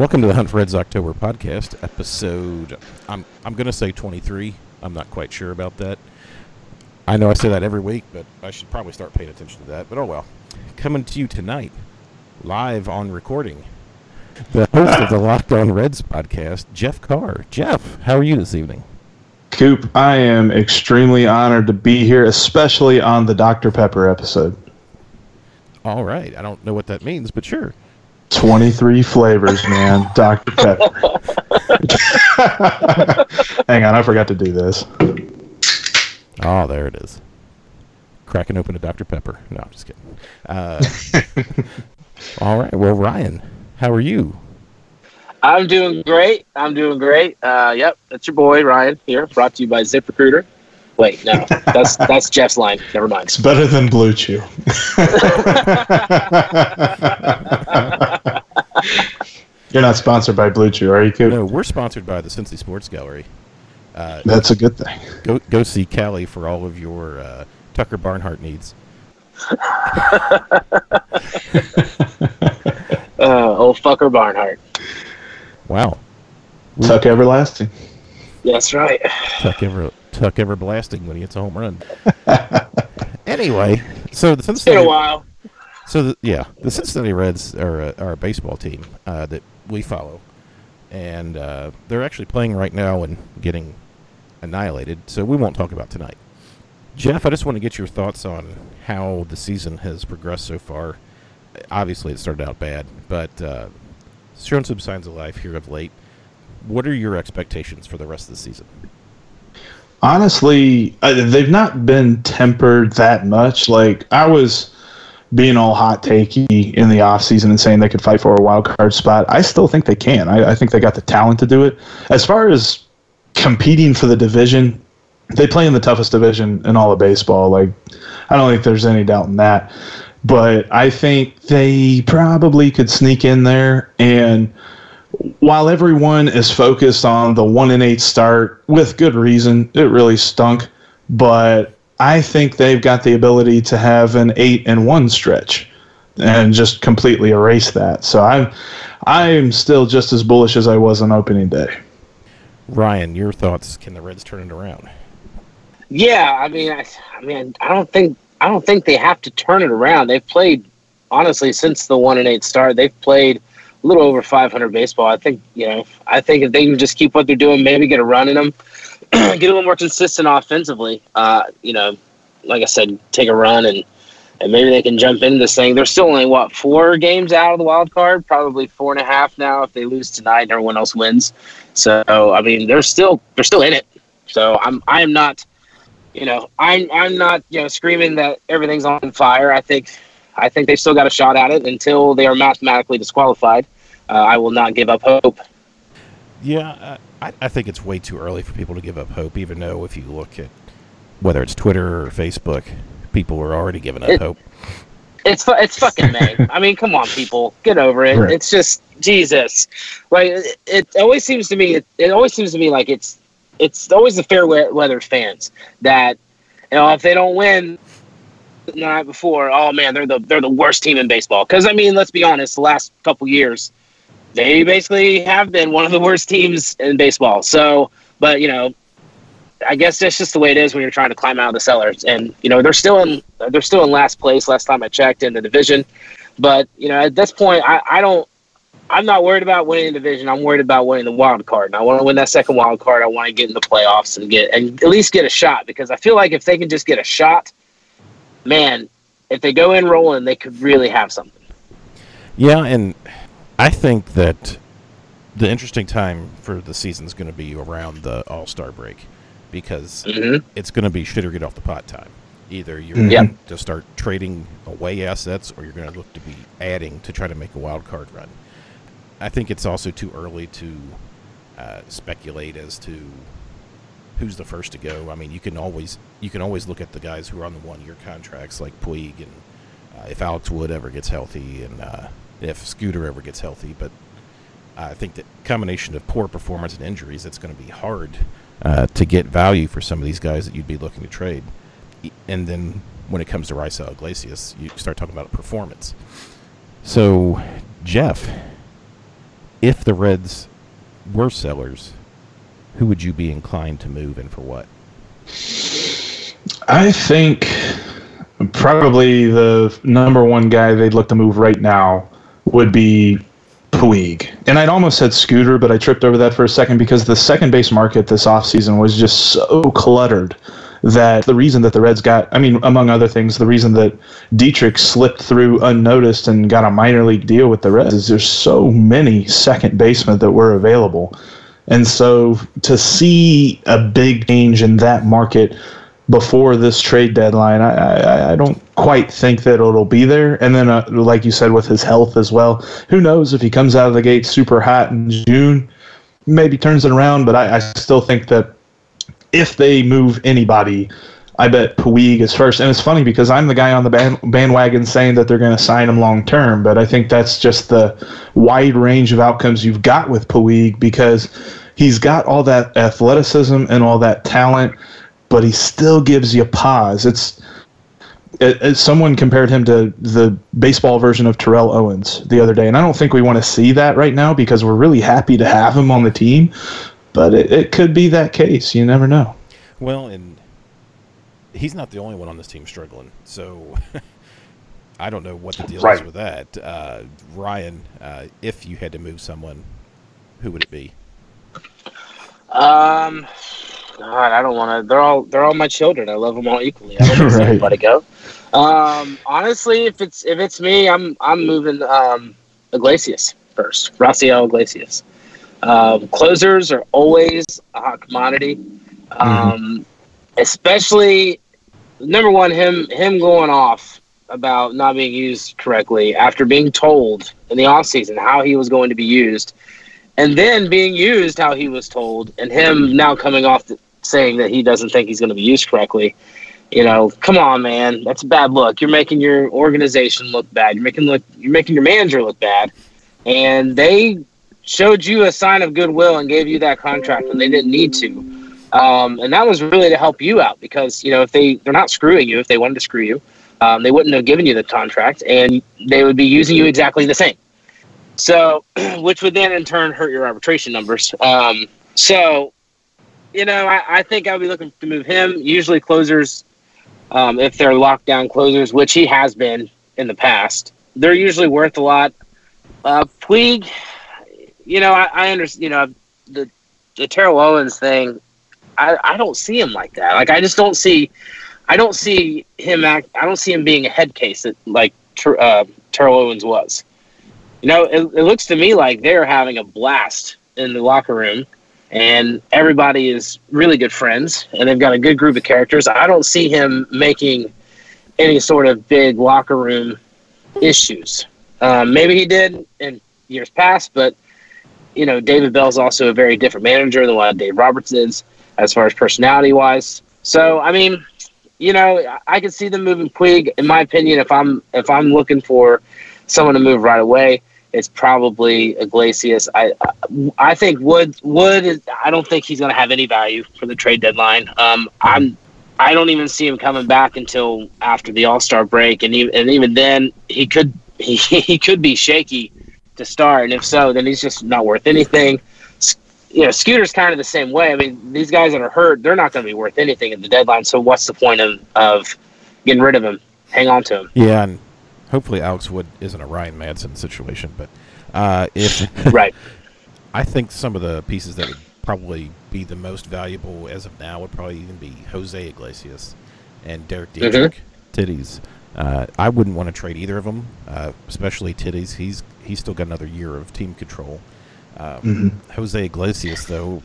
Welcome to the Hunt for Reds October podcast, episode. I'm I'm going to say 23. I'm not quite sure about that. I know I say that every week, but I should probably start paying attention to that. But oh well. Coming to you tonight, live on recording, the host of the Locked On Reds podcast, Jeff Carr. Jeff, how are you this evening? Coop, I am extremely honored to be here, especially on the Dr. Pepper episode. All right. I don't know what that means, but sure. 23 flavors, man. Dr. Pepper. Hang on, I forgot to do this. Oh, there it is. Cracking open a Dr. Pepper. No, I'm just kidding. Uh, all right. Well, Ryan, how are you? I'm doing great. I'm doing great. Uh, yep, that's your boy Ryan here, brought to you by ZipRecruiter. Wait, no, that's that's Jeff's line. Never mind. It's better than Blue Chew. You're not sponsored by Blue Chew, are you, Coop? No, we're sponsored by the Cincy Sports Gallery. Uh, That's a good thing. go go see Callie for all of your uh, Tucker Barnhart needs. Uh, old fucker Barnhart. Wow, Tuck Everlasting. That's right. Tuck ever Tuck ever blasting when he hits a home run. anyway, so the Cincinnati. It's been a while. So the, yeah, the Cincinnati Reds are a, are a baseball team uh, that we follow, and uh, they're actually playing right now and getting annihilated. So we won't talk about tonight. Jeff, I just want to get your thoughts on how the season has progressed so far. Obviously, it started out bad, but uh, it's shown some signs of life here of late. What are your expectations for the rest of the season? Honestly, uh, they've not been tempered that much. Like I was being all hot takey in the offseason and saying they could fight for a wild card spot. I still think they can. I, I think they got the talent to do it. As far as competing for the division, they play in the toughest division in all of baseball. Like I don't think there's any doubt in that. But I think they probably could sneak in there and while everyone is focused on the one and eight start with good reason, it really stunk. But I think they've got the ability to have an eight and one stretch and just completely erase that. So I'm I'm still just as bullish as I was on opening day. Ryan, your thoughts? Can the Reds turn it around? Yeah, I mean, I, I mean, I don't think I don't think they have to turn it around. They've played honestly since the one and eight start. They've played a little over 500 baseball. I think you know. I think if they can just keep what they're doing, maybe get a run in them, get a little more consistent offensively. Uh, you know, like I said, take a run and and maybe they can jump into this thing. They're still only what four games out of the wild card, probably four and a half now if they lose tonight and everyone else wins. So I mean, they're still they're still in it. So I'm I am not, you know, I'm I'm not you know screaming that everything's on fire. I think I think they've still got a shot at it until they are mathematically disqualified. Uh, I will not give up hope. Yeah, I, I think it's way too early for people to give up hope, even though if you look at whether it's Twitter or Facebook, people are already giving up It- hope. It's it's fucking May. I mean, come on, people, get over it. Right. It's just Jesus. Like it, it always seems to me. It, it always seems to me like it's it's always the fair weather fans that you know if they don't win the night before, oh man, they're the they're the worst team in baseball. Because I mean, let's be honest, the last couple years they basically have been one of the worst teams in baseball. So, but you know, I guess that's just the way it is when you're trying to climb out of the cellars. And you know, they're still in they're still in last place. Last time I checked in the division, but you know, at this point, I, I don't. I'm not worried about winning the division. I'm worried about winning the wild card. And I want to win that second wild card. I want to get in the playoffs and get and at least get a shot because I feel like if they can just get a shot, man, if they go in rolling, they could really have something. Yeah, and I think that the interesting time for the season is going to be around the All Star break because Mhm. it's going to be shit or get off the pot time. Either you're Mhm. going to start trading away assets or you're going to look to be adding to try to make a wild card run. I think it's also too early to uh, speculate as to who's the first to go. I mean, you can always you can always look at the guys who are on the one year contracts like Puig and uh, if Alex Wood ever gets healthy and uh, if Scooter ever gets healthy. But I think that combination of poor performance and injuries, it's going to be hard uh, to get value for some of these guys that you'd be looking to trade. And then when it comes to Raisel Iglesias, you start talking about performance. So, Jeff, if the Reds were sellers, who would you be inclined to move and for what? I think probably the number one guy they'd look to move right now would be Puig. And I'd almost said Scooter, but I tripped over that for a second because the second base market this offseason was just so cluttered that the reason that the Reds got, I mean, among other things, the reason that Dietrich slipped through unnoticed and got a minor league deal with the Reds is there's so many second basemen that were available. And so to see a big change in that market before this trade deadline, I, I, I don't quite think that it'll be there. And then, uh, like you said, with his health as well, who knows if he comes out of the gate super hot in June, maybe turns it around. But I, I still think that if they move anybody, I bet Puig is first. And it's funny because I'm the guy on the band, bandwagon saying that they're going to sign him long term, but I think that's just the wide range of outcomes you've got with Puig because he's got all that athleticism and all that talent, but he still gives you pause. It's it, it- someone compared him to the baseball version of Terrell Owens the other day, and I don't think we want to see that right now because we're really happy to have him on the team. But it, it could be that case. You never know. Well, and he's not the only one on this team struggling. So I don't know what the deal is with that. Uh, Ryan, uh, if you had to move someone, who would it be? Um, God, I don't want to. They're all they're all my children. I love them all equally. I don't want to Right. anybody go. Um, honestly, if it's if it's me, I'm I'm moving um Iglesias first. Raisel Iglesias. Um, closers are always a hot commodity. Um, especially number one, him him going off about not being used correctly after being told in the offseason how he was going to be used and then being used how he was told, and him now coming off the, saying that he doesn't think he's going to be used correctly. You know, come on, man, that's a bad look. You're making your organization look bad. You're making look. You're making your manager look bad, and they showed you a sign of goodwill and gave you that contract when they didn't need to. Um, and that was really to help you out because you know if they they're not screwing you if they wanted to screw you, um, they wouldn't have given you the contract and they would be using you exactly the same. So, which would then in turn hurt your arbitration numbers. Um, so, you know, I, I think I'll be looking to move him. Usually, closers, um, if they're lockdown closers, which he has been in the past, they're usually worth a lot. Uh, Puig, you know, I, I understand. You know, the the Terrell Owens thing. I, I don't see him like that. Like I just don't see. I don't see him act. I don't see him being a head case that like uh, Terrell Owens was. You know, it, it looks to me like they're having a blast in the locker room, and everybody is really good friends, and they've got a good group of characters. I don't see him making any sort of big locker room issues. Um, maybe he did in years past, but you know, David Bell's also a very different manager than what Dave Roberts is, as far as personality wise. So, I mean, you know, I- could see them moving Puig. In my opinion, if I'm if I'm looking for someone to move right away, it's probably Iglesias. I I, I think Wood Wood. Is, I don't think he's going to have any value for the trade deadline. Um, I'm. I don't even see him coming back until after the All Star break, and even and even then, he could he, he could be shaky to start, and if so, then he's just not worth anything. You know, Scooter's kind of the same way. I mean, these guys that are hurt, they're not going to be worth anything at the deadline. So what's the point of of getting rid of him? Hang on to him, Yeah, and hopefully Alex Wood isn't a Ryan Madson situation, but uh, if right? I think some of the pieces that would probably be the most valuable as of now would probably even be Jose Iglesias and Derek Dietrich, Titties. Uh, I wouldn't want to trade either of them, uh, especially Titties. He's he's still got another year of team control. Um, Jose Iglesias, though,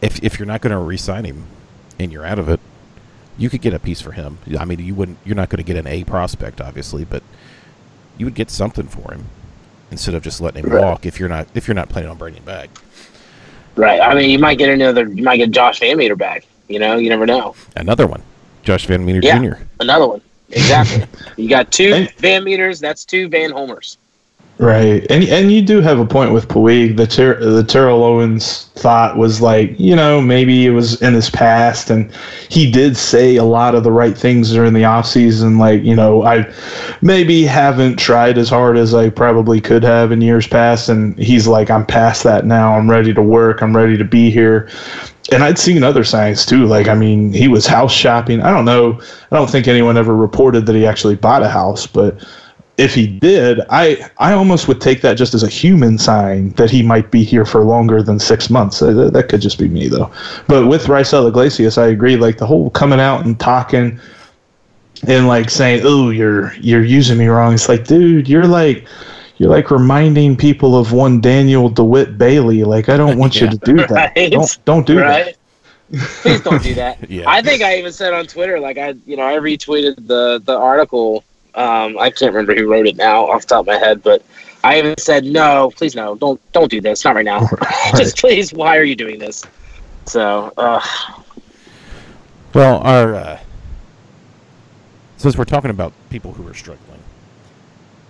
if if you're not going to re-sign him and you're out of it, you could get a piece for him. I mean, you wouldn't. You're not going to get an A prospect, obviously, but you would get something for him. instead of just letting him Right. walk if you're not if you're not planning on bringing him back. Right. I mean, you might get another. You might get Josh VanMeter back. You know, you never know. Another one, Josh VanMeter Yeah. Jr. Another one. Exactly. you got two Van Meters. That's two Van Homers. Right, and and you do have a point with Puig. The Ter- the Terrell Owens thought was like, you know, maybe it was in his past, and he did say a lot of the right things during the offseason. Like, you know, I maybe haven't tried as hard as I probably could have in years past, and he's like, I'm past that now. I'm ready to work. I'm ready to be here. And I'd seen other signs too. Like, I mean, he was house shopping. I don't know. I don't think anyone ever reported that he actually bought a house, but if he did, I I almost would take that just as a human sign that he might be here for longer than six months. Uh, That, that could just be me though. But with Raisel Iglesias, I agree. Like the whole coming out and talking and like saying, "Oh, you're you're using me wrong." It's like, dude, you're like you're like reminding people of one Daniel DeWitt Bailey. Like I don't want you to do that. Right. Don't don't do that. Please don't do that. Yeah. I think I even said on Twitter, like I, you know, I retweeted the the article. Um, I can't remember who wrote it now off the top of my head, but I even said, no, please no, don't don't do this, not right now. Just please, why are you doing this? So, uh, Well, our uh, since we're talking about people who are struggling,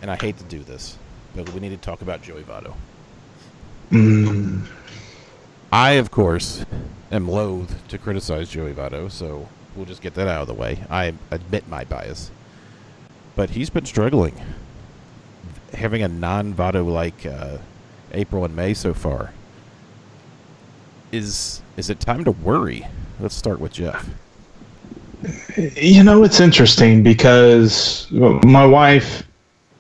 and I hate to do this, but we need to talk about Joey Votto. Mm, I, of course, am loath to criticize Joey Votto, so we'll just get that out of the way. I admit my bias, but he's been struggling, having a non-Votto like uh, April and May so far. Is is it time to worry? Let's start with Jeff. You know, it's interesting because my wife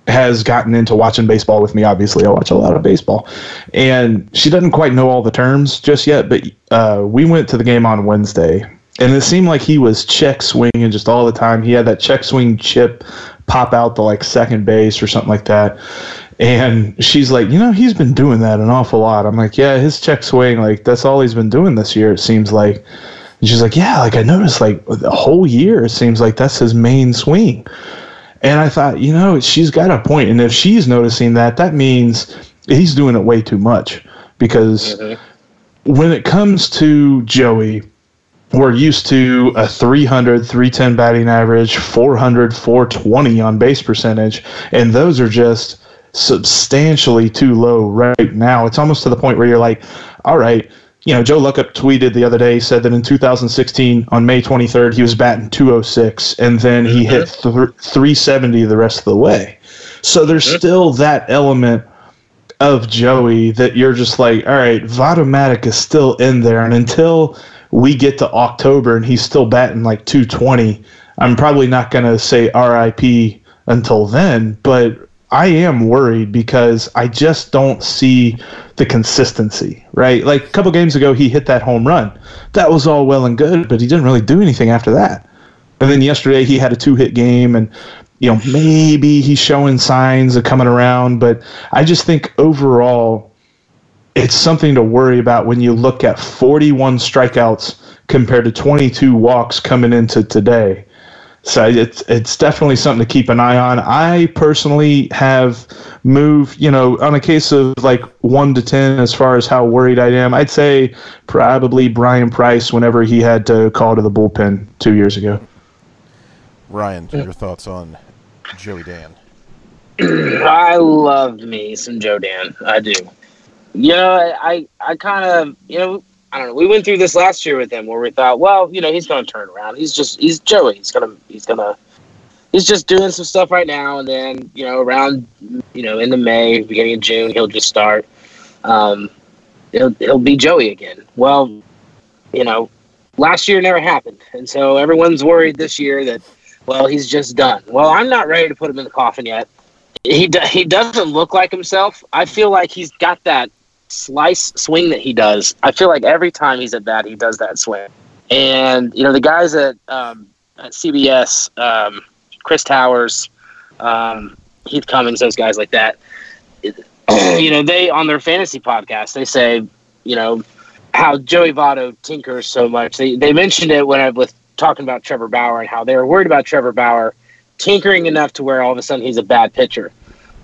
has gotten into watching baseball with me. Obviously, I watch a lot of baseball, and she doesn't quite know all the terms just yet. But uh, we went to the game on Wednesday, and it seemed like he was check swinging just all the time. He had that check swing chip pop out the like second base or something like that. And she's like, you know, he's been doing that an awful lot. I'm like, yeah, his check swing, like that's all he's been doing this year. It seems like. And she's like, yeah, like I noticed like the whole year it seems like that's his main swing. And I thought, you know, she's got a point. And if she's noticing that, that means he's doing it way too much. Because mm-hmm. when it comes to Joey, we're used to a 300, 310 batting average, 400, 420 on base percentage. And those are just substantially too low right now. It's almost to the point where you're like, all right, you know, Joel Luckhaupt tweeted the other day, said that in 2016, on May 23rd, he was batting 206, and then he hit mm-hmm. th- 370 the rest of the way. So there's mm-hmm. still that element of Joey that you're just like, all right, Votomatic is still in there, and until we get to October and he's still batting like 220, I'm probably not going to say RIP until then, but I am worried because I just don't see the consistency, right? Like a couple games ago, he hit that home run. That was all well and good, but he didn't really do anything after that. And then yesterday, he had a two hit game, and, you know, maybe he's showing signs of coming around, but I just think overall, it's something to worry about when you look at 41 strikeouts compared to 22 walks coming into today. So it's it's definitely something to keep an eye on. I personally have moved, you know, on a case of like one to ten as far as how worried I am. I'd say probably Bryan Price whenever he had to call to the bullpen two years ago. Ryan, your thoughts on Joey Dan? I love me some Joe Dan. I do. You know, I I kind of you know I don't know. We went through this last year with him where we thought, well, you know, he's going to turn around. He's just he's Joey. He's gonna he's gonna he's just doing some stuff right now, and then you know around you know in the May beginning of June he'll just start. Um, he'll he'll be Joey again. Well, you know, last year never happened, and so everyone's worried this year that well he's just done. Well, I'm not ready to put him in the coffin yet. He do, he doesn't look like himself. I feel like he's got that slice swing that he does. I feel like every time he's at bat, he does that swing. And you know the guys at um, at CBS, um, Chris Towers, um, Heath Cummings, those guys like that. you know they on their fantasy podcast they say you know how Joey Votto tinkers so much. They they mentioned it when I was talking about Trevor Bauer and how they were worried about Trevor Bauer tinkering enough to where all of a sudden he's a bad pitcher.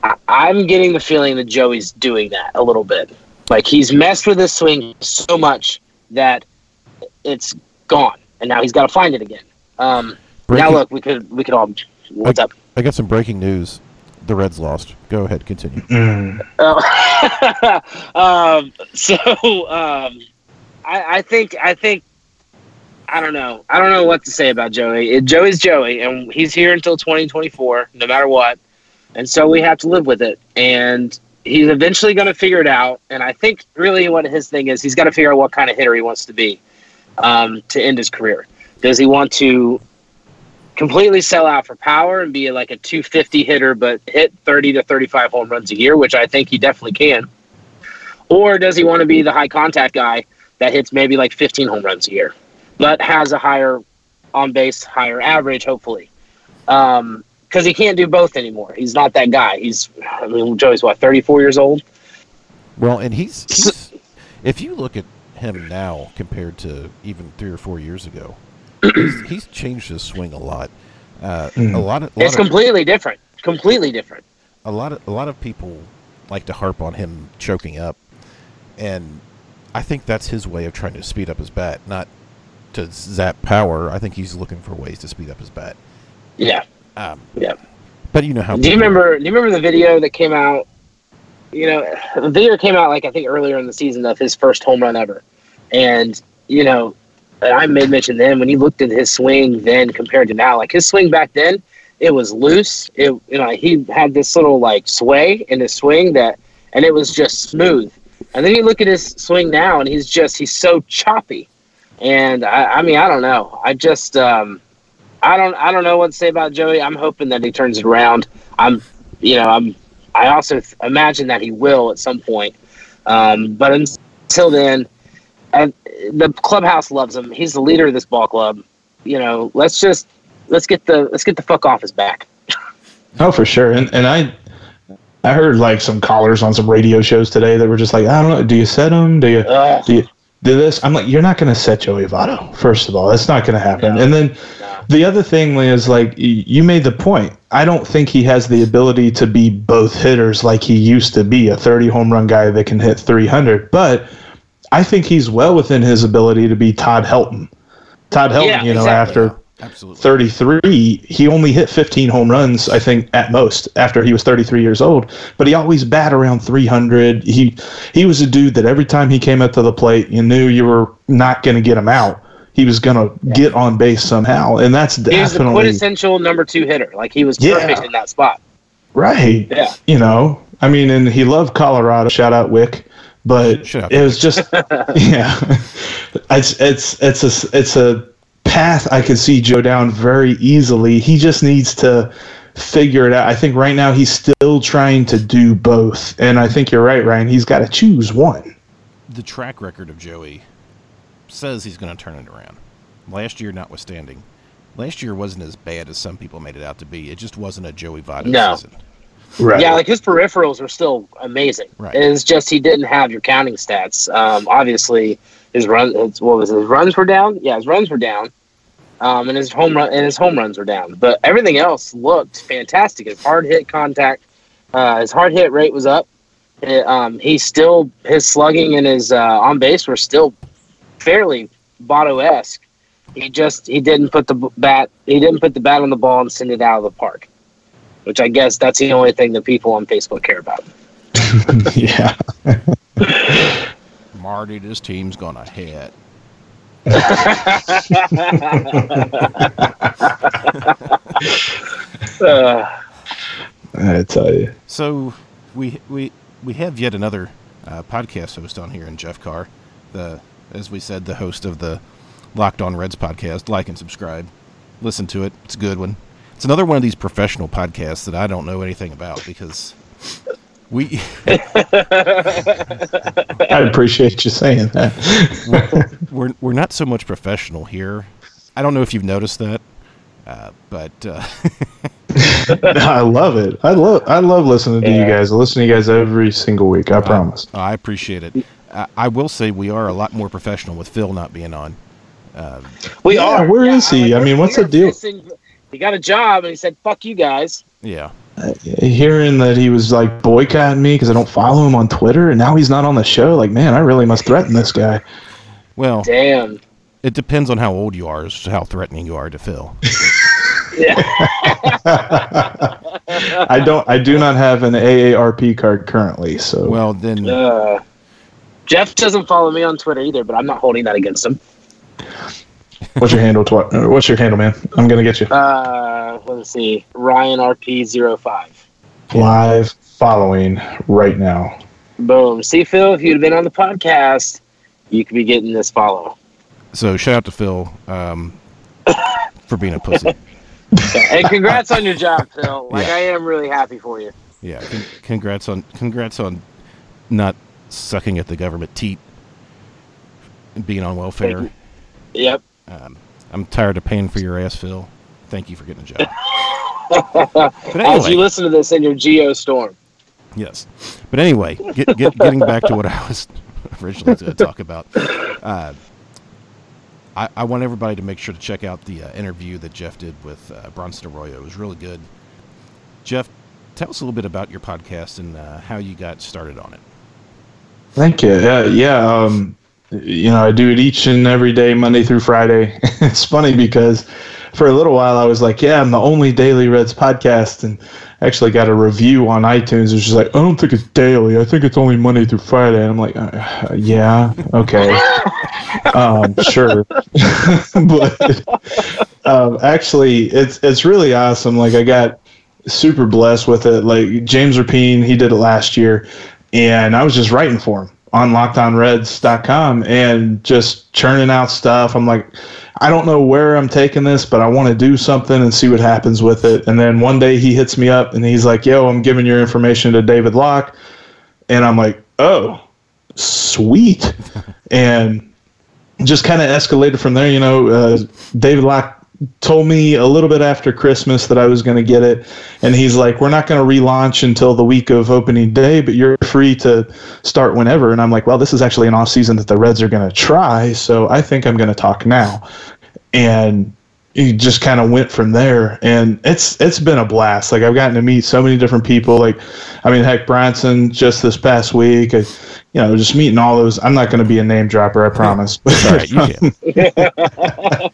I, I'm getting the feeling that Joey's doing that a little bit. Like he's messed with his swing so much that it's gone, and now he's got to find it again. Um, now look, we could we could all. What's up? I got some breaking news. The Reds lost. Go ahead, continue. Mm. Oh. um, so um, I, I think I think I don't know. I don't know what to say about Joey. It, Joey's Joey, and he's here until 2024, no matter what. And so we have to live with it. And he's eventually going to figure it out. And I think really what his thing is, he's got to figure out what kind of hitter he wants to be um, to end his career. Does he want to completely sell out for power and be like a 250 hitter, but hit 30 to 35 home runs a year, which I think he definitely can? Or does he want to be the high contact guy that hits maybe like 15 home runs a year, but has a higher on base, higher average, hopefully? Um, because he can't do both anymore. He's not that guy. He's, I mean, Joey's what, 34 years old? Well, and he's, he's if you look at him now compared to even three or four years ago, he's, he's changed his swing a lot. Uh, A lot of, a lot It's of completely different. Completely different. a lot of a lot of people like to harp on him choking up, and I think that's his way of trying to speed up his bat, not to zap power. I think he's looking for ways to speed up his bat. Yeah. Um, Yeah. but you know how. Do you remember? Do you remember the video that came out? You know, the video came out like I think earlier in the season of his first home run ever, and you know, I made mention then when you looked at his swing then compared to now, like his swing back then, it was loose. It you know he had this little like sway in his swing that, and it was just smooth. And then you look at his swing now, and he's just he's so choppy. And I, I mean, I don't know. I just um, I don't I don't know what to say about Joey. I'm hoping that he turns it around. I'm you know I'm I also th- imagine that he will at some point. Um, but until then, and the clubhouse loves him. He's the leader of this ball club. You know, let's just let's get the let's get the fuck off his back. Oh, for sure. And and I I heard like some callers on some radio shows today that were just like, I don't know, do you set him? Do you Ugh. do you do this? I'm like, you're not going to set Joey Votto. First of all, that's not going to happen. And then the other thing is like you made the point. I don't think he has the ability to be both hitters like he used to be, a 30 home run guy that can hit 300. But I think he's well within his ability to be Todd Helton. Todd Helton, Yeah, you know, exactly. after Absolutely. 33, he only hit 15 home runs, I think, at most after he was 33 years old. But he always bat around 300. He he was a dude that every time he came up to the plate, you knew you were not going to get him out. He was going to get on base somehow, and that's He was the definitely quintessential number two hitter. Like he was Yeah. perfect in that spot. right. Yeah. You know, I mean, and he loved Colorado. Shout out Wick. But Shout out it was just, yeah, it's it's it's a it's a path I could see Joe down very easily. He just needs to figure it out. I think right now he's still trying to do both, and I think you're right, Ryan. He's got to choose one. the track record of Joey says he's going to turn it around. Last year, notwithstanding, last year wasn't as bad as some people made it out to be. It just wasn't a Joey Votto No. season. Right. Yeah, like his peripherals are still amazing. Right. It's just he didn't have your counting stats. Um, obviously, his run, his, what was it, his runs were down. Yeah, his runs were down, um, and his home run and his home runs were down. But everything else looked fantastic. His hard hit contact, uh, his hard hit rate was up. It, um, he still his slugging and his uh, on base were still fairly Votto esque. He just he didn't put the bat he didn't put the bat on the ball and send it out of the park, which I guess that's the only thing that people on Facebook care about. yeah. Marty, this team's going to hit. I tell you. So we we we have yet another uh, podcast host on here in Jeff Carr, the as we said, the host of the Locked On Reds podcast. Like and subscribe, listen to it. It's a good one. It's another one of these professional podcasts that I don't know anything about because we I appreciate you saying that. we're we're not so much professional here. I don't know if you've noticed that, uh, but uh, I love it. I love I love listening to you guys. I listen to you guys every single week. I promise. I appreciate it. I, I will say we are a lot more professional with Phil not being on. Um, we Yeah, are. where is he? I we're- mean, what's the deal? pissing- He got a job and he said, "Fuck you guys." yeah, hearing that he was like boycotting me because I don't follow him on Twitter, and now he's not on the show. Like, man, I really must threaten this guy. Well, Damn. it depends on how old you are, as to how threatening you are to Phil. Yeah. I don't. I do not have an AARP card currently. So Well, then, Uh, Jeff doesn't follow me on Twitter either, but I'm not holding that against him. what's your handle? Tw- uh, what's your handle, man? I'm gonna get you Uh, let's see. Ryan RP05. live following right now. Boom. See, Phil, if you'd have been on the podcast, you could be getting this follow. so shout out to Phil um, for being a pussy. and congrats on your job, Phil. Like, Yeah. I am really happy for you. Yeah, con- congrats on congrats on not sucking at the government teat and being on welfare. Yep. Um, I'm tired of paying for your ass, Phil. Thank you for getting a job. But As you listen to this in your Geo Storm. yes. But anyway, get, get, getting back to what I was originally going to talk about. Uh, I, I want everybody to make sure to check out the uh, interview that Jeff did with uh, Bronson Arroyo. It was really good. Jeff, tell us a little bit about your podcast and uh, how you got started on it. Thank you. Yeah, yeah. Um, you know, I do it each and every day, Monday through Friday. it's funny because for a little while I was like, yeah, I'm the only Daily Reds podcast, and actually got a review on iTunes. It's just like, I don't think it's daily. I think it's only Monday through Friday. And I'm like, uh, yeah, okay, um, sure, but um, actually, it's it's really awesome. Like I got super blessed with it. Like James Rapien, he did it last year, and I was just writing for him on lockedonreds.com and just churning out stuff. I'm like, I don't know where I'm taking this, but I want to do something and see what happens with it. And then one day he hits me up and he's like, Yo, I'm giving your information to David Locke. And I'm like, Oh, sweet. and just kind of escalated from there. You know, uh, David Locke told me a little bit after Christmas that I was going to get it, and he's like, "We're not going to relaunch until the week of opening day, but you're free to start whenever." And I'm like, "Well, this is actually an off season that the Reds are going to try, so I think I'm going to talk now." And he just kind of went from there, and it's it's been a blast. Like I've gotten to meet so many different people. Like, I mean, heck, Bronson just this past week. I, you know, just meeting all those. I'm not going to be a name dropper, I promise. Right, you can.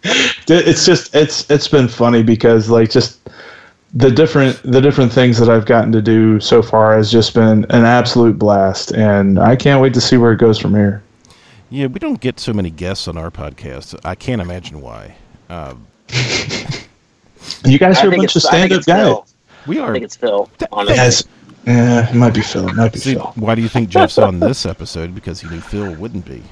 it's just it's it's been funny because like just the different the different things that I've gotten to do so far has just been an absolute blast, and I can't wait to see where it goes from here. Yeah, we don't get so many guests on our podcast. I can't imagine why. Uh, You guys I are a bunch of it's, I think stand-up guys. Phil. we are. I think it's Phil. Honestly. Yes, yeah, it might be Phil. It might be See, Phil. why do you think Jeff's on this episode? Because he knew Phil wouldn't be.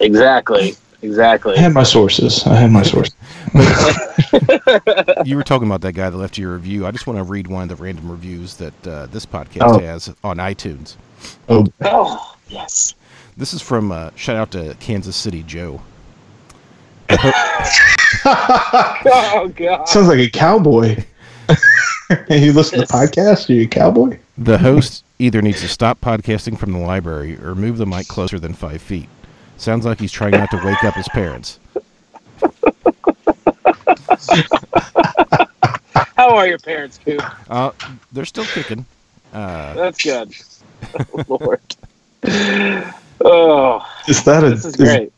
Exactly. Exactly. I have my sources. I have my sources. You were talking about that guy that left you a review. I just want to read one of the random reviews that uh, this podcast Oh. has on iTunes. Oh, Oh, yes. This is from uh, shout out to Kansas City Joe. Oh, God. sounds like a cowboy. you listen to podcasts? Are you a cowboy? The host either needs to stop podcasting from the library or move the mic closer than five feet. Sounds like he's trying not to wake up his parents. How are your parents, Coop? Uh, they're still kicking. Uh, That's good. Lord. Oh, Is that a? this is is- great.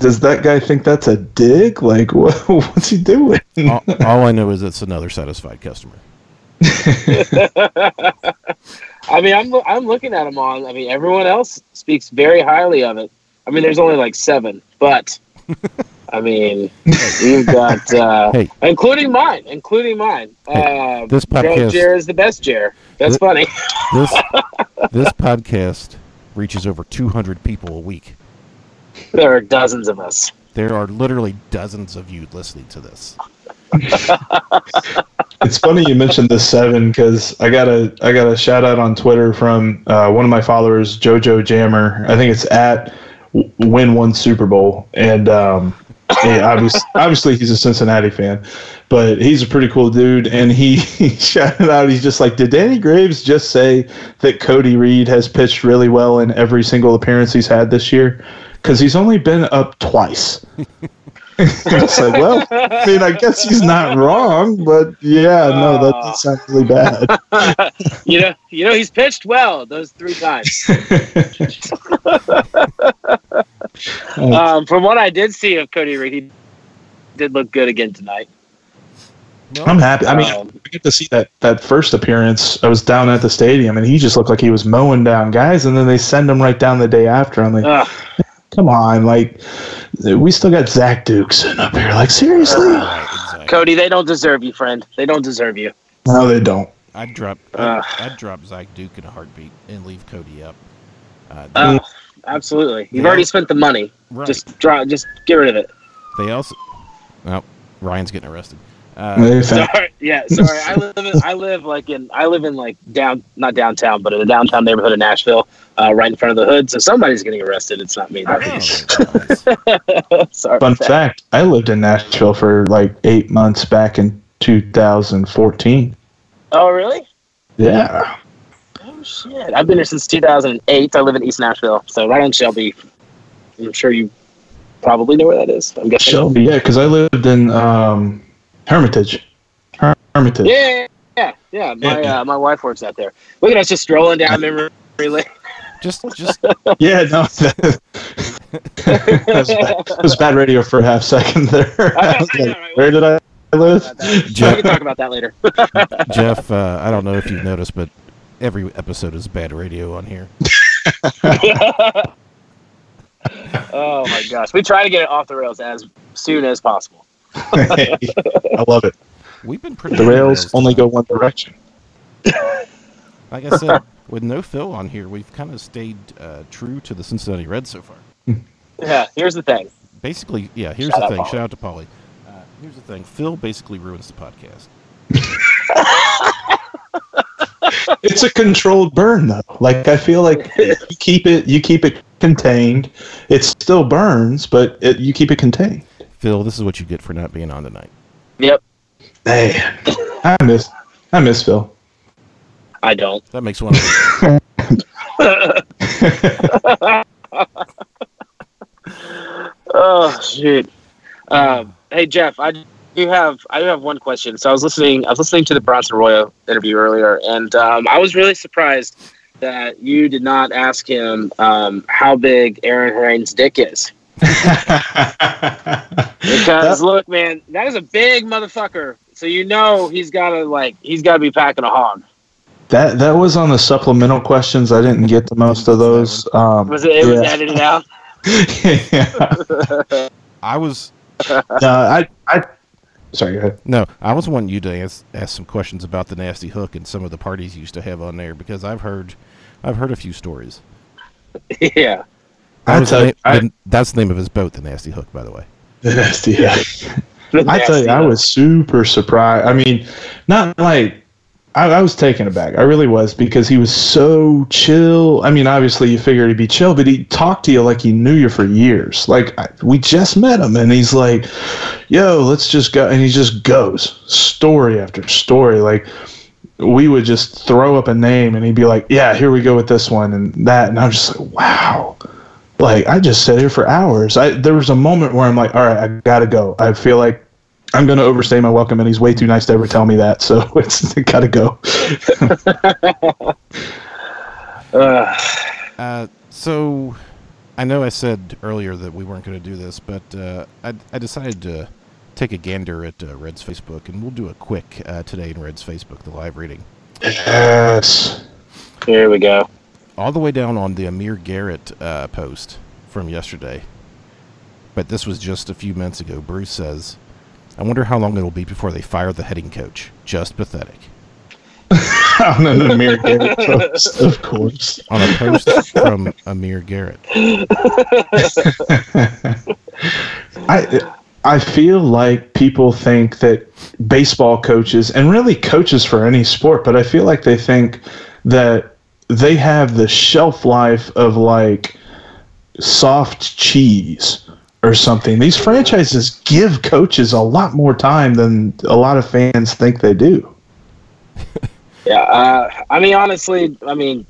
Does that guy think that's a dig? Like, what, what's he doing? all, all I know is it's another satisfied customer. I mean, I'm I'm looking at him on. I mean, everyone else speaks very highly of it. I mean, there's only like seven, but I mean, you've got uh, Hey. including mine, including mine. Hey, uh, this podcast- Jer is the best Jer. That's Thi- funny. This this podcast reaches over 200 people a week. there are dozens of us. There are literally dozens of you listening to this. It's funny you mentioned the seven because I got a I got a shout out on Twitter from uh, one of my followers, Jojo Jammer. I think it's at w- Win One Super Bowl, and um, yeah, obviously, obviously he's a Cincinnati fan, but he's a pretty cool dude. And he, he shouted out, he's just like, did Danny Graves just say that Cody Reed has pitched really well in every single appearance he's had this year? Because he's only been up twice. it's like, well, I mean, I guess he's not wrong, but yeah, no, that's Oh. does sound really bad. you know, you know, he's pitched well those three times. Um, from what I did see of Cody Reed, he did look good again tonight. I'm happy. I mean, Um, I get to see that that first appearance. I was down at the stadium, and he just looked like he was mowing down guys, and then they send him right down the day after. I'm like, ugh, come on, like we still got Zach Duke sitting up here. Like seriously? Right, exactly. Cody, they don't deserve you, friend. They don't deserve you. No, they don't. I'd drop. Ugh. I'd, I'd drop Zach Duke in a heartbeat and leave Cody up. Uh, Uh, absolutely. You've Yeah. already spent the money. right. Just draw. Just get rid of it. they also. Oh, Ryan's getting arrested. Uh, Sorry. Yeah. Sorry. I live. In, I live like in. I live in like down, not downtown, but in the downtown neighborhood of Nashville, uh, right in front of the hood. So somebody's getting arrested. It's not me. oh, nice. Sorry. Fun about fact: I lived in Nashville for like eight months back in 2014. Oh, really? Yeah, Oh shit! I've been here since 2008. I live in East Nashville, so right on Shelby. I'm sure you probably know where that is. I'm guessing. Shelby. Yeah, because I lived in um, Hermitage. Her- Hermitage. Yeah, yeah, yeah. My Yeah. uh, my wife works out there. Look at us just strolling down memory lane. just, just Yeah, no. that was, bad, that was bad radio for a half second there. I was I know, like, right? Where did I live? About that. we can talk about that later. Jeff. Uh, I don't know if you've noticed, but every episode is bad radio on here. oh my gosh, we try to get it off the rails as soon as possible. I love it. We've been pretty. The good rails only go one direction. Like I said, with no Phil on here, we've kind of stayed uh, true to the Cincinnati Reds so far. Yeah. Here's the thing. Basically, yeah. Here's Shout the thing. Paulie. Shout out to Paulie. Uh, here's the thing. Phil basically ruins the podcast. It's a controlled burn though. Like I feel like you keep it you keep it contained. It still burns, but it, you keep it contained. Phil, this is what you get for not being on tonight. Yep. Hey, I miss I miss Phil. I don't. That makes one. Of Oh shoot. Um, hey Jeff, I do have I do have one question. So I was listening I was listening to the Bronson Arroyo interview earlier, and um, I was really surprised that you did not ask him um, how big Aaron Harang's dick is. Because look, man, that is a big motherfucker. So you know he's gotta like he's gotta be packing a hog. that that was on the supplemental questions. I didn't get to most of those. Um, Was it? It was edited out. yeah. I was No, I I sorry. Go ahead. no, I was wanting you to ask, ask some questions about the nasty hook and some of the parties you used to have on there because I've heard, I've heard a few stories. yeah. That I was tell the you, na- I- the- that's the name of his boat, the nasty hook, by the way. The Nasty. Yeah. I tell you, I was super surprised. I mean, not like I, I was taken aback. I really was because he was so chill. I mean, obviously you figured he'd be chill, but he talked to you like he knew you for years. Like I, we just met him, and he's like, "Yo, let's just go," and he just goes story after story. Like we would just throw up a name, and he'd be like, "Yeah, here we go with this one and that," and I'm just like, "Wow." Like I just sat here for hours. I there was a moment where I'm like, all right, I gotta go. I feel like I'm gonna overstay my welcome, and he's way too nice to ever tell me that. So it's gotta go. Uh, Uh, so, I know I said earlier that we weren't going to do this, but uh, I, I decided to take a gander at uh, Red's Facebook, and we'll do a quick uh, today in Red's Facebook, the live reading. Yes. here we go. All the way down on the Amir Garrett uh, post from yesterday. But this was just a few minutes ago. Bruce says, I wonder how long it'll be before they fire the heading coach. Just pathetic. On an Amir Garrett post, of course. On a post from Amir Garrett. I I feel like people think that baseball coaches and really coaches for any sport, but I feel like they think that they have the shelf life of like soft cheese or something. These franchises give coaches a lot more time than a lot of fans think they do. Yeah, uh, I mean, honestly, I mean,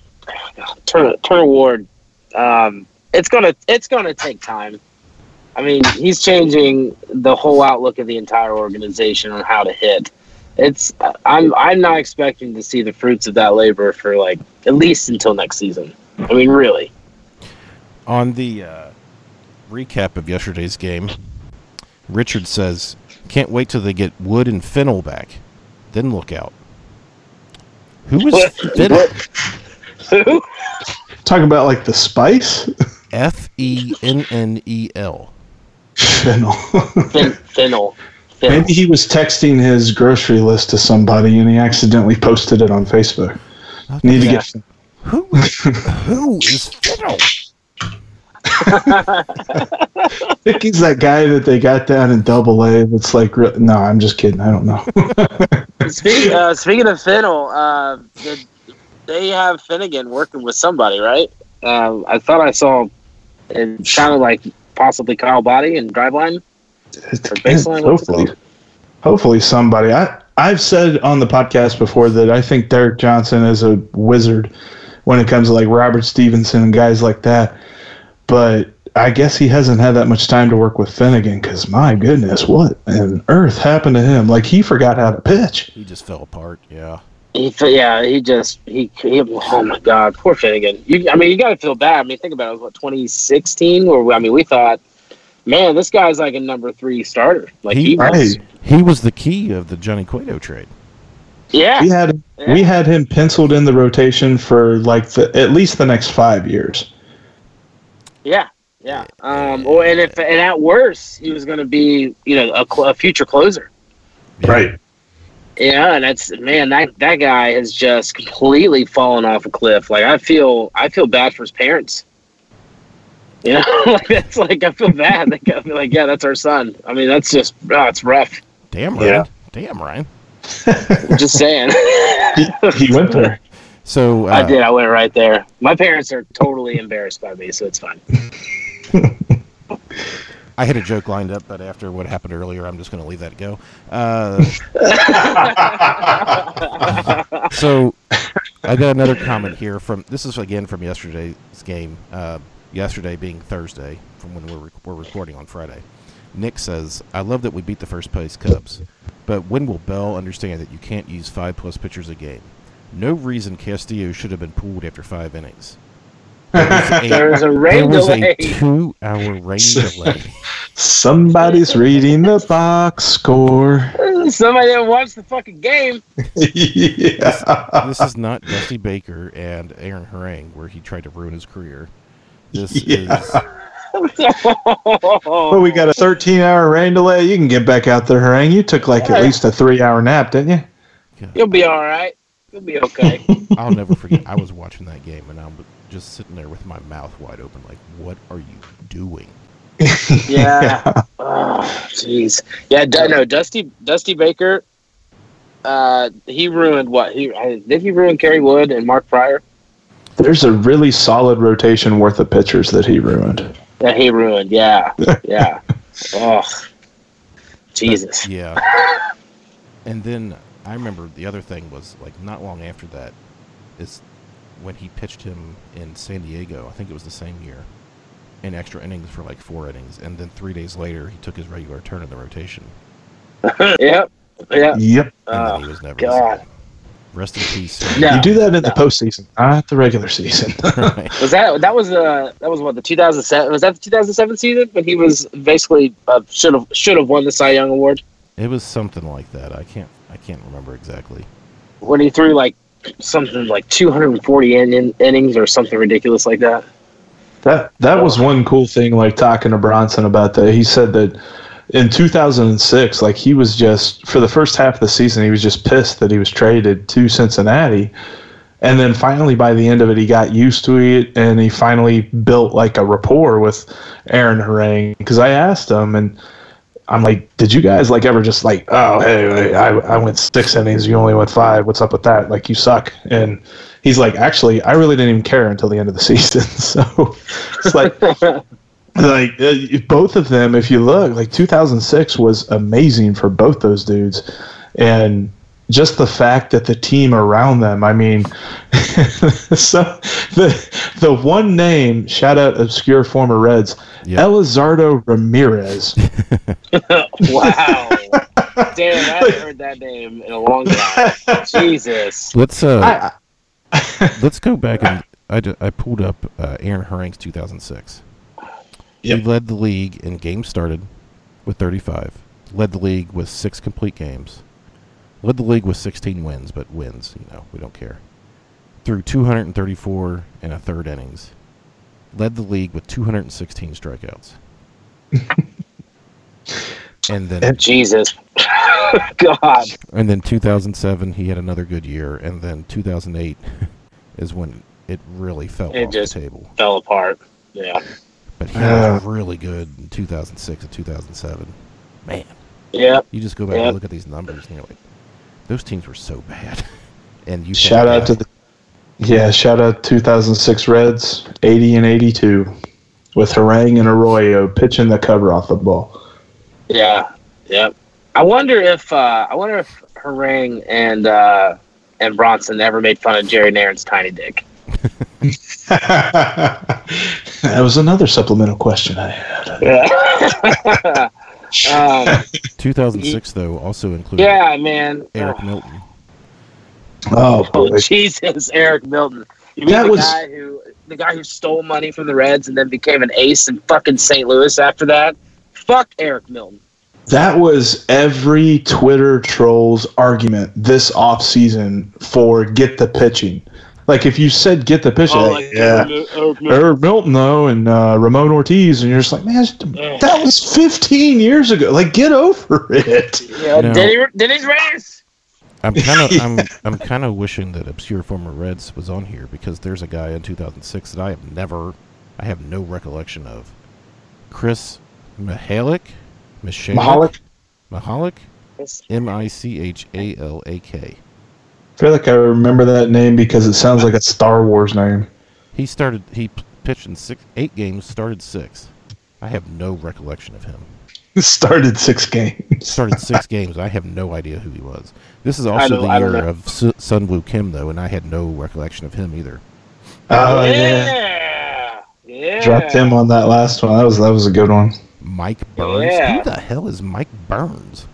Turner, Turner Ward, um, it's gonna it's gonna take time. I mean, he's changing the whole outlook of the entire organization on how to hit. It's I'm I'm not expecting to see the fruits of that labor for like at least until next season. I mean, really. On the uh, recap of yesterday's game, Richard says, "Can't wait till they get Wood and Fennel back. Then look out." Who was Fennel? Who? Talking about like the spice. F E N N E L. Fennel. Fin- Fennel. Fennel. Maybe he was texting his grocery list to somebody and he accidentally posted it on Facebook. Need to Yeah. get Who? who is Fennel? I think he's that guy that they got down in Double A. That's like, re- no, I'm just kidding. I don't know. Speaking, uh, speaking of Fiddle, uh, the, they have Finnegan working with somebody, right? Uh, I thought I saw it sounded like possibly Kyle Boddy and Driveline. Or baseline, hopefully, hopefully somebody. I I've said on the podcast before that I think Derek Johnson is a wizard when it comes to like Robert Stephenson and guys like that. But I guess he hasn't had that much time to work with Finnegan because my goodness, what on earth happened to him? Like he forgot how to pitch. He just fell apart. Yeah. He, yeah, he just he, he oh my god, poor Finnegan. You, I mean, you got to feel bad. I mean, think about it. It was what 2016, where I mean, we thought, man, this guy's like a number three starter. Like He- he, was, Right. He was the key of the Johnny Cueto trade. yeah, We had Yeah. we had him penciled in the rotation for like the, at least the next five years. Yeah, yeah. Um, or and if and at worst, he was going to be you know a, cl- a future closer. Yeah. Yeah, and that's man that that guy has just completely fallen off a cliff. Like I feel I feel bad for his parents. You know, like that's like I feel bad. Like, I feel like yeah, that's our son. I mean, that's just oh, it's rough. Damn Ryan. Yeah. Damn Ryan. Just saying. He, he went there. So uh, I did. I went right there. My parents are totally embarrassed by me, so it's fine. I had a joke lined up, but after what happened earlier, I'm just going to leave that go. Uh, so I got another comment here from this is again from yesterday's game. Uh, yesterday being Thursday, from when we're rec- we're recording on Friday. Nick says, "I love that we beat the first place Cubs, but when will Bell understand that you can't use five plus pitchers a game? No reason Castillo should have been pulled after five innings." There was a- There's a there rain was delay. a two-hour rain delay. Somebody's reading the box score. Somebody didn't watch the fucking game. yeah. this is not Dusty Baker and Aaron Harang, where he tried to ruin his career. This Yeah. is Well, we got a 13 hour rain delay. You can get back out there, Harang. You took like at least a three hour nap, didn't you? You'll be all right. You'll be okay. I'll never forget. I was watching that game and I'm just sitting there with my mouth wide open, like, "What are you doing?" Yeah. Oh, jeez. Yeah. Du- no, Dusty Dusty Baker. Uh, he ruined what? He uh, did he ruin Kerry Wood and Mark Prior? There's a really solid rotation worth of pitchers that he ruined. That he ruined. Yeah. Yeah. oh, Jesus. Yeah. and then I remember the other thing was like not long after that is when he pitched him in San Diego. I think it was the same year. In extra innings for like four innings, and then three days later he took his regular turn in the rotation, Yep. Yeah. Yep. and then Oh, he was never. the God. Same. Rest in peace. No. You do that in the postseason, not the regular season. Right. Was that that was uh that was what the 2007 was that the 2007 season when he was basically uh, should have should have won the Cy Young award It was something like that. I can't. I can't remember exactly. when he threw like something like 240 in, in, innings or something ridiculous like that. That that was one cool thing. Like talking to Bronson about that, he said that in 2006, like he was just for the first half of the season, he was just pissed that he was traded to Cincinnati, and then finally by the end of it, he got used to it, and he finally built like a rapport with Aaron Harang. Because I asked him, and I'm like, did you guys like ever just like, oh hey, I I went six innings, you only went five. What's up with that? Like you suck. And he's like, actually, I really didn't even care until the end of the season. So it's like like uh, both of them if you look like 2006 was amazing for both those dudes and just the fact that the team around them. I mean, so the the one name shout out obscure former Reds, Yeah. Elizardo Ramirez. wow. Damn, I haven't heard that name in a long time. Jesus. Let's uh, I, let's go back and I, I pulled up uh, Aaron Harang's 2006. Yep. He led the league in games started with 35. Led the league with six complete games. Led the league with 16 wins, but wins, you know, we don't care. Through 234 and a third innings. Led the league with 216 strikeouts. and then oh, Jesus. God. and then 2007 he had another good year and then 2008 is when it really fell It off just- the table. Fell apart. Yeah. But he Uh. was really good in 2006 and 2007. Man, Yeah. you just go back Yep. and look at these numbers and you're like, those teams were so bad. and you shout out to the yeah, shout out 2006 Reds, 80 and 82, with Harang and Arroyo pitching the cover off the ball. Yeah. Yep. I wonder if uh, I wonder if Harang and uh, and Bronson ever made fun of Jerry Narron's tiny dick. that was another supplemental question I had. Yeah. um, 2006 though also included yeah, man. Eric Oh, Milton. Oh, oh. Jesus, Eric Milton. You mean That the was- guy who the guy who stole money from the Reds and then became an ace in fucking St. Louis after that? Fuck Eric Milton. That was every Twitter troll's argument this offseason for get the pitching. Like if you said get the pitching, Oh, like, like, yeah. Eric Milton. Herb Milton though, and uh, Ramon Ortiz, and you're just like, man, that was 15 years ago. Like, get over it. Yeah, No. Denny, Denny's Raiders. I'm kind of I'm I'm kind of wishing that obscure former Reds was on here because there's a guy in 2006 that I have never I have no recollection of. Chris Mihalik, Mihalik, Mahalik. Mahalik, M I C H A L A K. I feel like I remember that name because it sounds like a Star Wars name. He started. He pitched in six, eight games. Started six. I have no recollection of him. Started six games. Started six games. I have no idea who he was. This is also know- the I year of Su- Sun-Woo Kim, though, and I had no recollection of him either. Oh yeah. yeah. Yeah. dropped him on that last one. That was that was a good one. Mike Burns. Yeah. Who the hell is Mike Burns?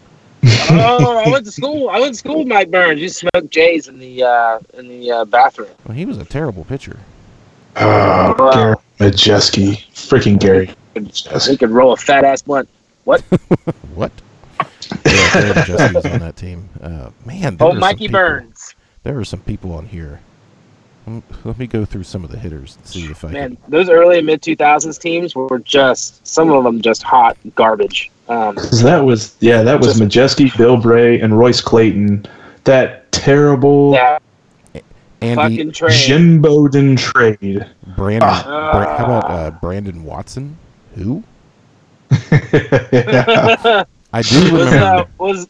Oh, I went to school. I went to school with Mike Burns. You smoked J's in the uh, in the uh, bathroom. Well, he was a terrible pitcher. Oh, Wow. Gary Majewski, freaking Gary. He could roll a fat ass blunt. What? yeah, Gary Majewski was on that team. Uh, man, there Oh, were Mikey people- Burns. There are some people on here. Let me go through some of the hitters and see if I Man, those early and mid two thousands teams were just some of them just hot garbage. Um, 'Cause that was yeah, that was Just- Majewski, Bill Bray, and Royce Clayton. That terrible that can. Andy fucking trade. Jim Bowden trade. Brandon. Ah. Bra- how about uh, Brandon Watson? Who? I do was remember. uh, was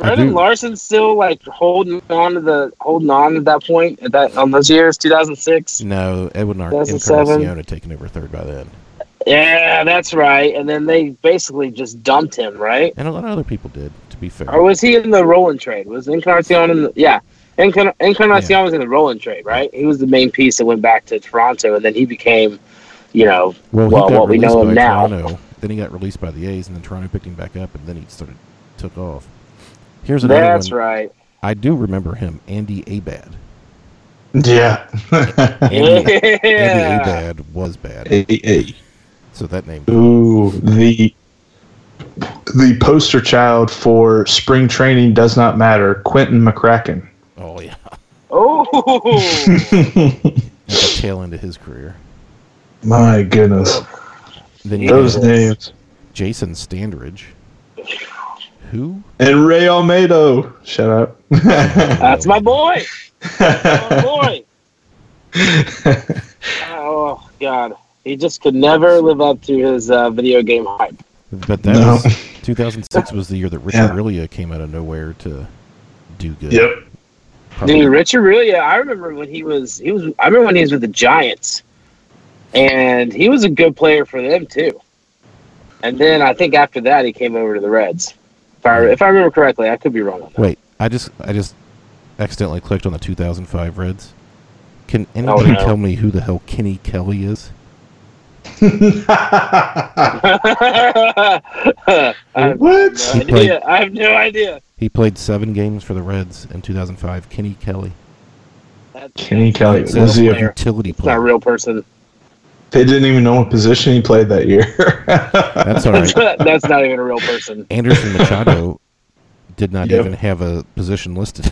I Brendan. Larson still like holding on to the holding on at that point at that on those years two thousand six? No, Edwin Ar- 2007. Encarnacion had taken over third by then, Yeah, that's right. And then they basically just dumped him, right? and a lot of other people did. To be fair, Or was he in the Rolen trade? Was Encarnacion in the yeah? Encarn- Encarnacion was in the Rolen trade, right? He was the main piece that went back to Toronto, and then he became, you know, well, well, what we know him now. Toronto. Then he got released by the A's, and then Toronto picked him back up, and then he started took off. Here's another That's one. right. I do remember him, Andy Abad. yeah. Andy, Andy Abad was bad, Hey, hey. So that name. Ooh, the the poster child for spring training does not matter. Quinton McCracken. Oh yeah, Oh, at the tail end of his career. My goodness, Then those names. Jason Standridge. Who? And Ray Olmedo. Shut up. that's my boy. That's my boy. Oh God, he just could never live up to his uh, video game hype. But that No. was 2006 was the year that Richard Yeah. Rillia came out of nowhere to do good. Yep. Probably- Dude, Rich Aurilia. I remember when he was. He was. I remember when he was with the Giants, and he was a good player for them too. And then I think after that he came over to the Reds. If I if I remember correctly, I could be wrong on that. Wait, I just I just accidentally clicked on the 2005 Reds. Can anybody Oh, no. tell me who the hell Kenny Kelly is? I have What? no idea. played- I have no idea. He played seven games for the Reds in 2005. Kenny Kelly. That's, Kenny Kelly. That's Was he a. Utility It's not a real person. they didn't even know what position he played that year. That's all right. That's not even a real person. Anderson Machado did not Yep. even have a position listed.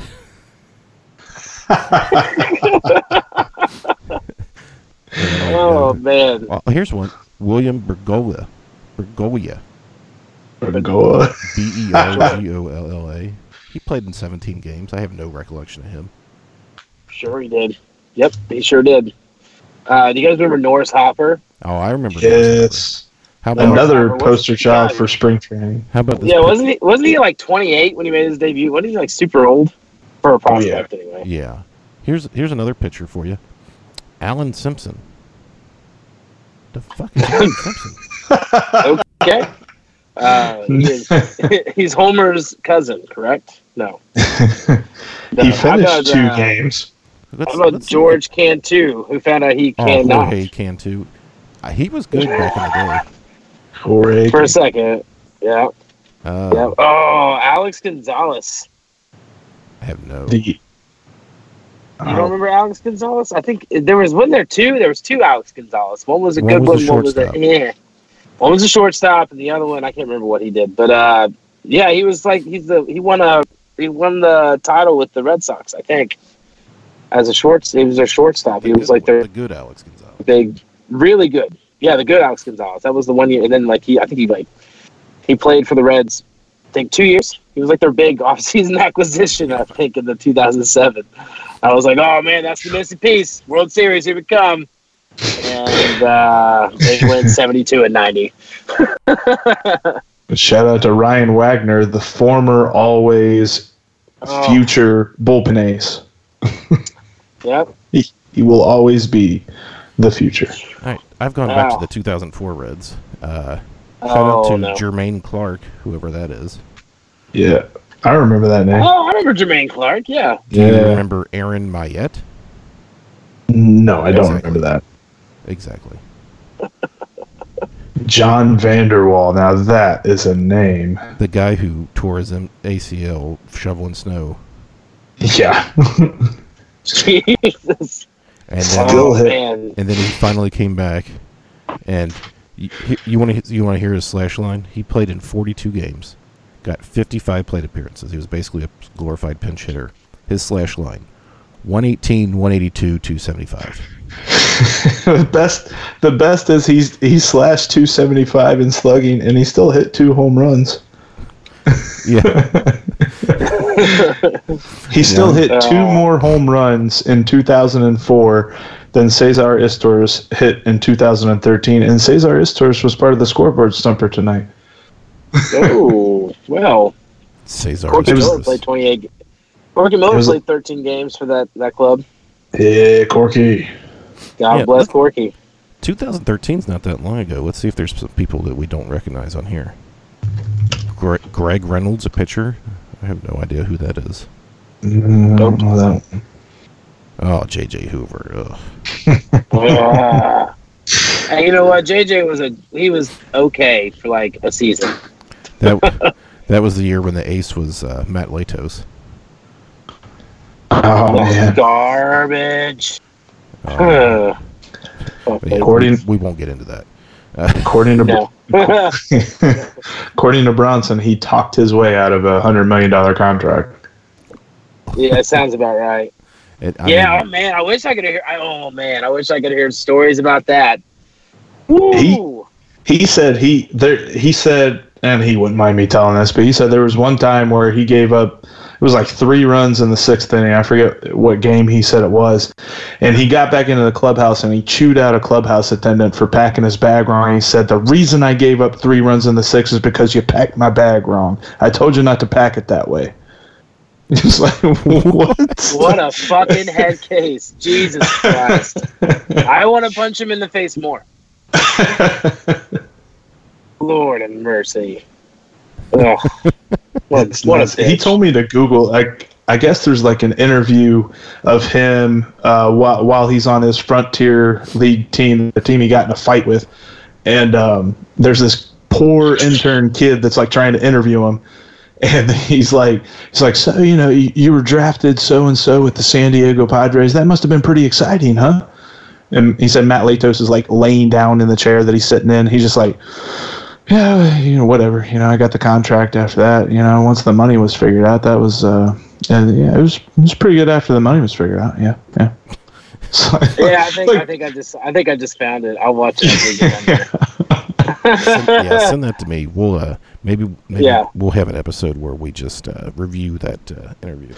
Oh man. Well, here's one. William Bergola, Bergolla. Go. B E R G O L L A. He played in 17 games. I have no recollection of him. Sure he did. Yep, he sure did. Uh, do you guys remember Norris Hopper? Oh, I remember. Yes. How about Another What's- poster child for spring training. how about this? Yeah, pic- wasn't he? Wasn't he like 28 when he made his debut? Wasn't he like super old for a prospect anyway? Yeah. Here's here's another picture for you. Alan Simpson. The fuck is Alan Simpson? Okay. Uh, he is, he's Homer's cousin, correct? No. No. he How finished about, two uh, games. Let's- How about let's look George Cantu, who found out he at- Oh, cannot Jorge Cantu. Uh, he was good back in the day. Corey. for a second? Yeah. Uh, yeah. Oh, Alex Gonzalez. I have no. The, You don't remember Alex Gonzalez? I think there was wasn't there two? There was two Alex Gonzalez. One was a One good was one. One was a shortstop. yeah. One was a shortstop, and the other one I can't remember what he did. But uh, yeah, he was like he's the he won a he won the title with the Red Sox, I think. As a short, he was a shortstop. the He was like one, their the good Alex Gonzalez. big, really good. Yeah, the good Alex Gonzalez. That was the one year, and then like he, I think he like he played for the Reds. I think two years. He was like their big offseason acquisition. I think in the 2007. I was like, oh man, that's the missing piece. World Series, here we come. And uh, they went 72 and 90. Shout out to Ryan Wagner, the former always Oh. future bullpen ace. Yep. He, he will always be the future. All right, I've gone back to the 2004 Reds. Uh, shout out Oh to no. Jermaine Clark, whoever that is. Yeah. I remember that name. Oh, I remember Jermaine Clark. Yeah. Do you remember Aaron Myette? No, I don't Exactly. remember that. Exactly. John Vander Wal. Now that is a name. The guy who tore his M- ACL shoveling snow. Yeah. Jesus. And then, Still oh, hit. and then he finally came back. And you, you want to you want to hear his slash line? He played in 42 games, got 55 plate appearances. He was basically a glorified pinch hitter. His slash line: 118, 182, 275. the best the best is he's he slashed 275 in slugging and he still hit two home runs. Yeah, He still Yeah. hit two uh, more home runs in 2004 than Cesar Izturis hit in 2013 and Cesar Izturis was part of the scoreboard stumper tonight. oh, well. Cesar. Corky It Miller played 28. Corky Miller It was- played 13 games for that, that club. Yeah, Corky. God Yeah, bless let's- Corky. 2013 is not that long ago. Let's see if there's some people that we don't recognize on here. Gre- Greg Reynolds, a pitcher. I have no idea who that is. Mm, I don't know that one. Oh, J.J. Hoover. Ugh. And you know what? JJ was a he was okay for like a season. That that was the year when the ace was uh, Matt Latos. Oh man. Garbage. Uh, Huh. yeah, According- we, we won't get into that. According to no. according to Bronson, he talked his way out of a hundred million dollar contract. yeah, it sounds about right. It, I yeah, oh man, I wish I could hear. I, oh man, I wish I could hear stories about that. Woo! He said he there. He said, and he wouldn't mind me telling this, but he said there was one time where he gave up. It was like three runs in the sixth inning. I forget what game he said it was, and he got back into the clubhouse and he chewed out a clubhouse attendant for packing his bag wrong. He said the reason I gave up three runs in the sixth is because you packed my bag wrong. I told you not to pack it that way. Just like what? what a fucking head case, Jesus Christ! I want to punch him in the face more. Lord and mercy. What, what a he told me to Google. Like I guess there's like an interview of him uh, while while he's on his Frontier League team, the team he got in a fight with, and um, there's this poor intern kid that's like trying to interview him, and he's like, he's like, so you know, you, you were drafted so and so with the San Diego Padres. That must have been pretty exciting, huh? And he said Matt Latos is like laying down in the chair that he's sitting in. He's just like, yeah, you know, whatever. You know, I got the contract after that. You know, once the money was figured out, that was, uh, and yeah, it was it was pretty good after the money was figured out. Yeah, yeah. So, Yeah, I think like- I think I just I think I just found it. I'll watch it. Send, yeah, send that to me. We'll uh, maybe maybe Yeah. we'll have an episode where we just uh, review that uh, interview.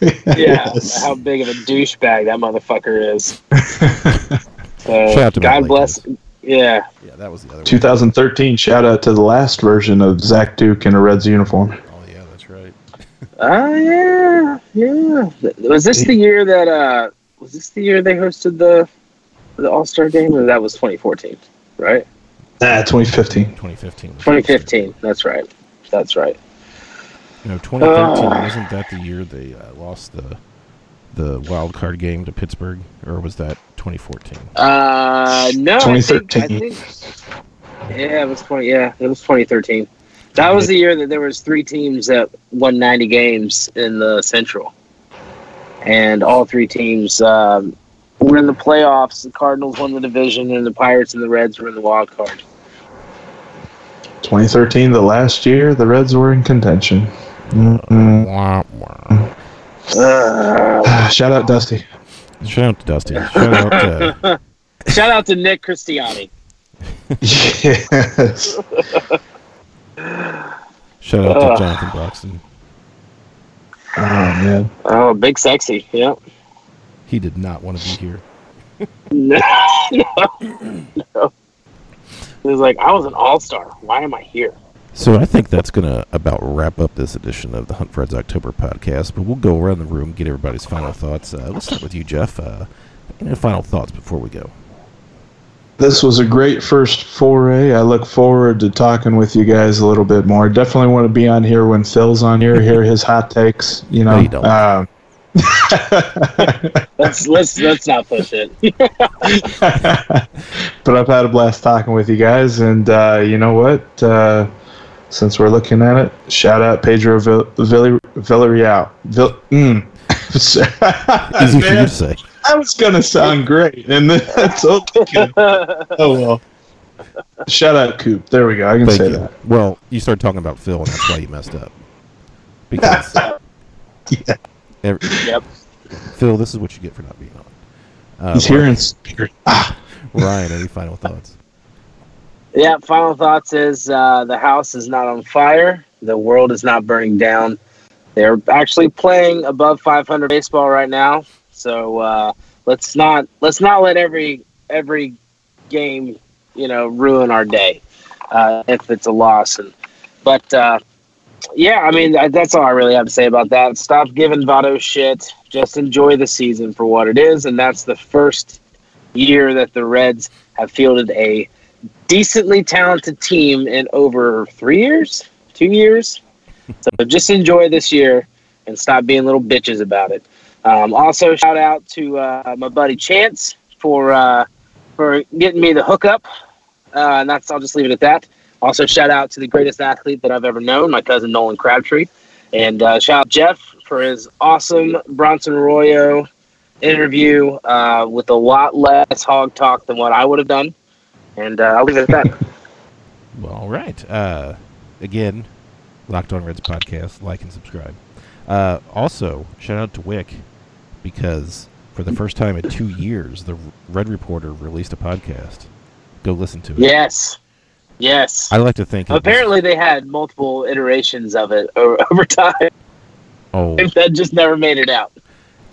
yeah, Yes. how big of a douchebag that motherfucker is. So, Shout out to God bless. Yeah, Yeah, that was the other one. 2013. Shout out to the last version of Zach Duke in a Reds uniform. Oh yeah, that's right. Oh yeah, yeah. Was this the year that uh was this the year they hosted the the All Star game or that was 2014? Right? Ah, 2015. 2015. 2015. That's right. That's right. No, 2013 Ah. wasn't that the year they uh, lost the the wild card game to Pittsburgh, or was that 2014? Uh no, I think, I 2013. think Yeah, it was 20 yeah, it was 2013. That was the year that there was three teams that won 90 games in the Central. And all three teams um, were in the playoffs. The Cardinals won the division and the Pirates and the Reds were in the wild card. 2013, the last year the Reds were in contention. Uh, Shout out Dusty. Shout out to Dusty. Shout out to shout out to Nick Christiani. yes. shout out to Jonathan Broxton. Oh man. Oh, big sexy. Yeah. He did not want to be here. No, no, no. It was like, I was an all star. Why am I here? So I think that's gonna about wrap up this edition of the Hunt for Reds October podcast. But we'll go around the room, get everybody's final thoughts. Uh, let's start with you, Jeff. Uh, any final thoughts before we go? This was a great first foray. I look forward to talking with you guys a little bit more. Definitely want to be on here when Phil's on here, hear his hot takes. You know, No, you don't. Um, Let's let's let's not push it. but I've had a blast talking with you guys, and uh, you know what? Uh, since we're looking at it, shout out Pedro Vill- Vill- Villarreal. Vill- mm. Easy for you to say. I was gonna sound great, and then that's okay. Oh well. Shout out Coop. There we go. I can Thank say you. that. Well, you started talking about Phil, and that's why you messed up. Because Yeah. Every, Yep. Phil, this is what you get for not being on. Uh, He's here in spirit. Ah, Ryan, any final thoughts? Yeah, final thoughts is uh, the house is not on fire. The world is not burning down. They're actually playing above 500 baseball right now. So uh, let's not let's not let every every game you know ruin our day uh, if it's a loss. And but uh, yeah, I mean that- that's all I really have to say about that. Stop giving Votto shit. Just enjoy the season for what it is, and that's the first year that the Reds have fielded a decently talented team in over three years, two years. So just enjoy this year and stop being little bitches about it. Um, also, shout out to uh, my buddy Chance for uh, for getting me the hookup, uh, and that's I'll just leave it at that. Also, shout out to the greatest athlete that I've ever known, my cousin Nolan Crabtree, and uh, shout out Jeff for his awesome Bronson Arroyo interview uh, with a lot less hog talk than what I would have done. And uh, I'll leave it at that. Well, all right. Uh, again, Locked On Reds podcast. Like and subscribe. Uh, also, shout out to Wick because for the first time in two years, the Red Reporter released a podcast. Go listen to it. yes. Yes. I like to think. Apparently, they had multiple iterations of it over, over time oh, that just never made it out.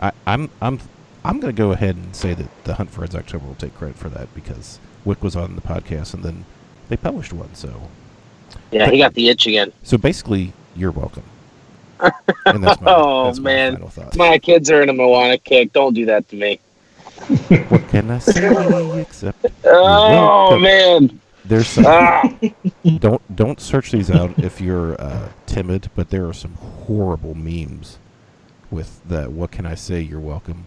I, I'm I'm I'm going to go ahead and say that the Hunt for Reds October will take credit for that because Wick was on the podcast and then they published one. So Yeah, he got the itch again. so basically, you're welcome. My, Oh, my man. thought. My kids are in a Moana kick. Don't do that to me. what can I say except Oh, man. There's some Ah, don't don't search these out if you're uh, timid, but there are some horrible memes with the "What can I say? You're welcome."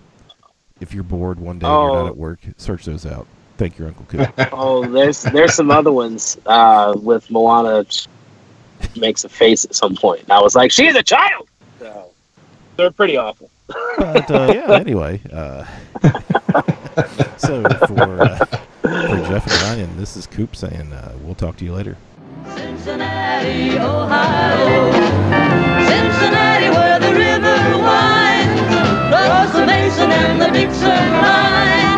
If you're bored one day, Oh. you're not at work. Search those out. Thank your Uncle Coop. Oh, there's there's some other ones uh, with Moana makes a face at some point. And I was like, she's a child. So, they're pretty awful. but uh, yeah, anyway. Uh, so for uh, for Jeff and Ryan, this is Coop saying uh, we'll talk to you later. Cincinnati, Ohio. Cincinnati, where the river winds, across the Mason and the Dixon line.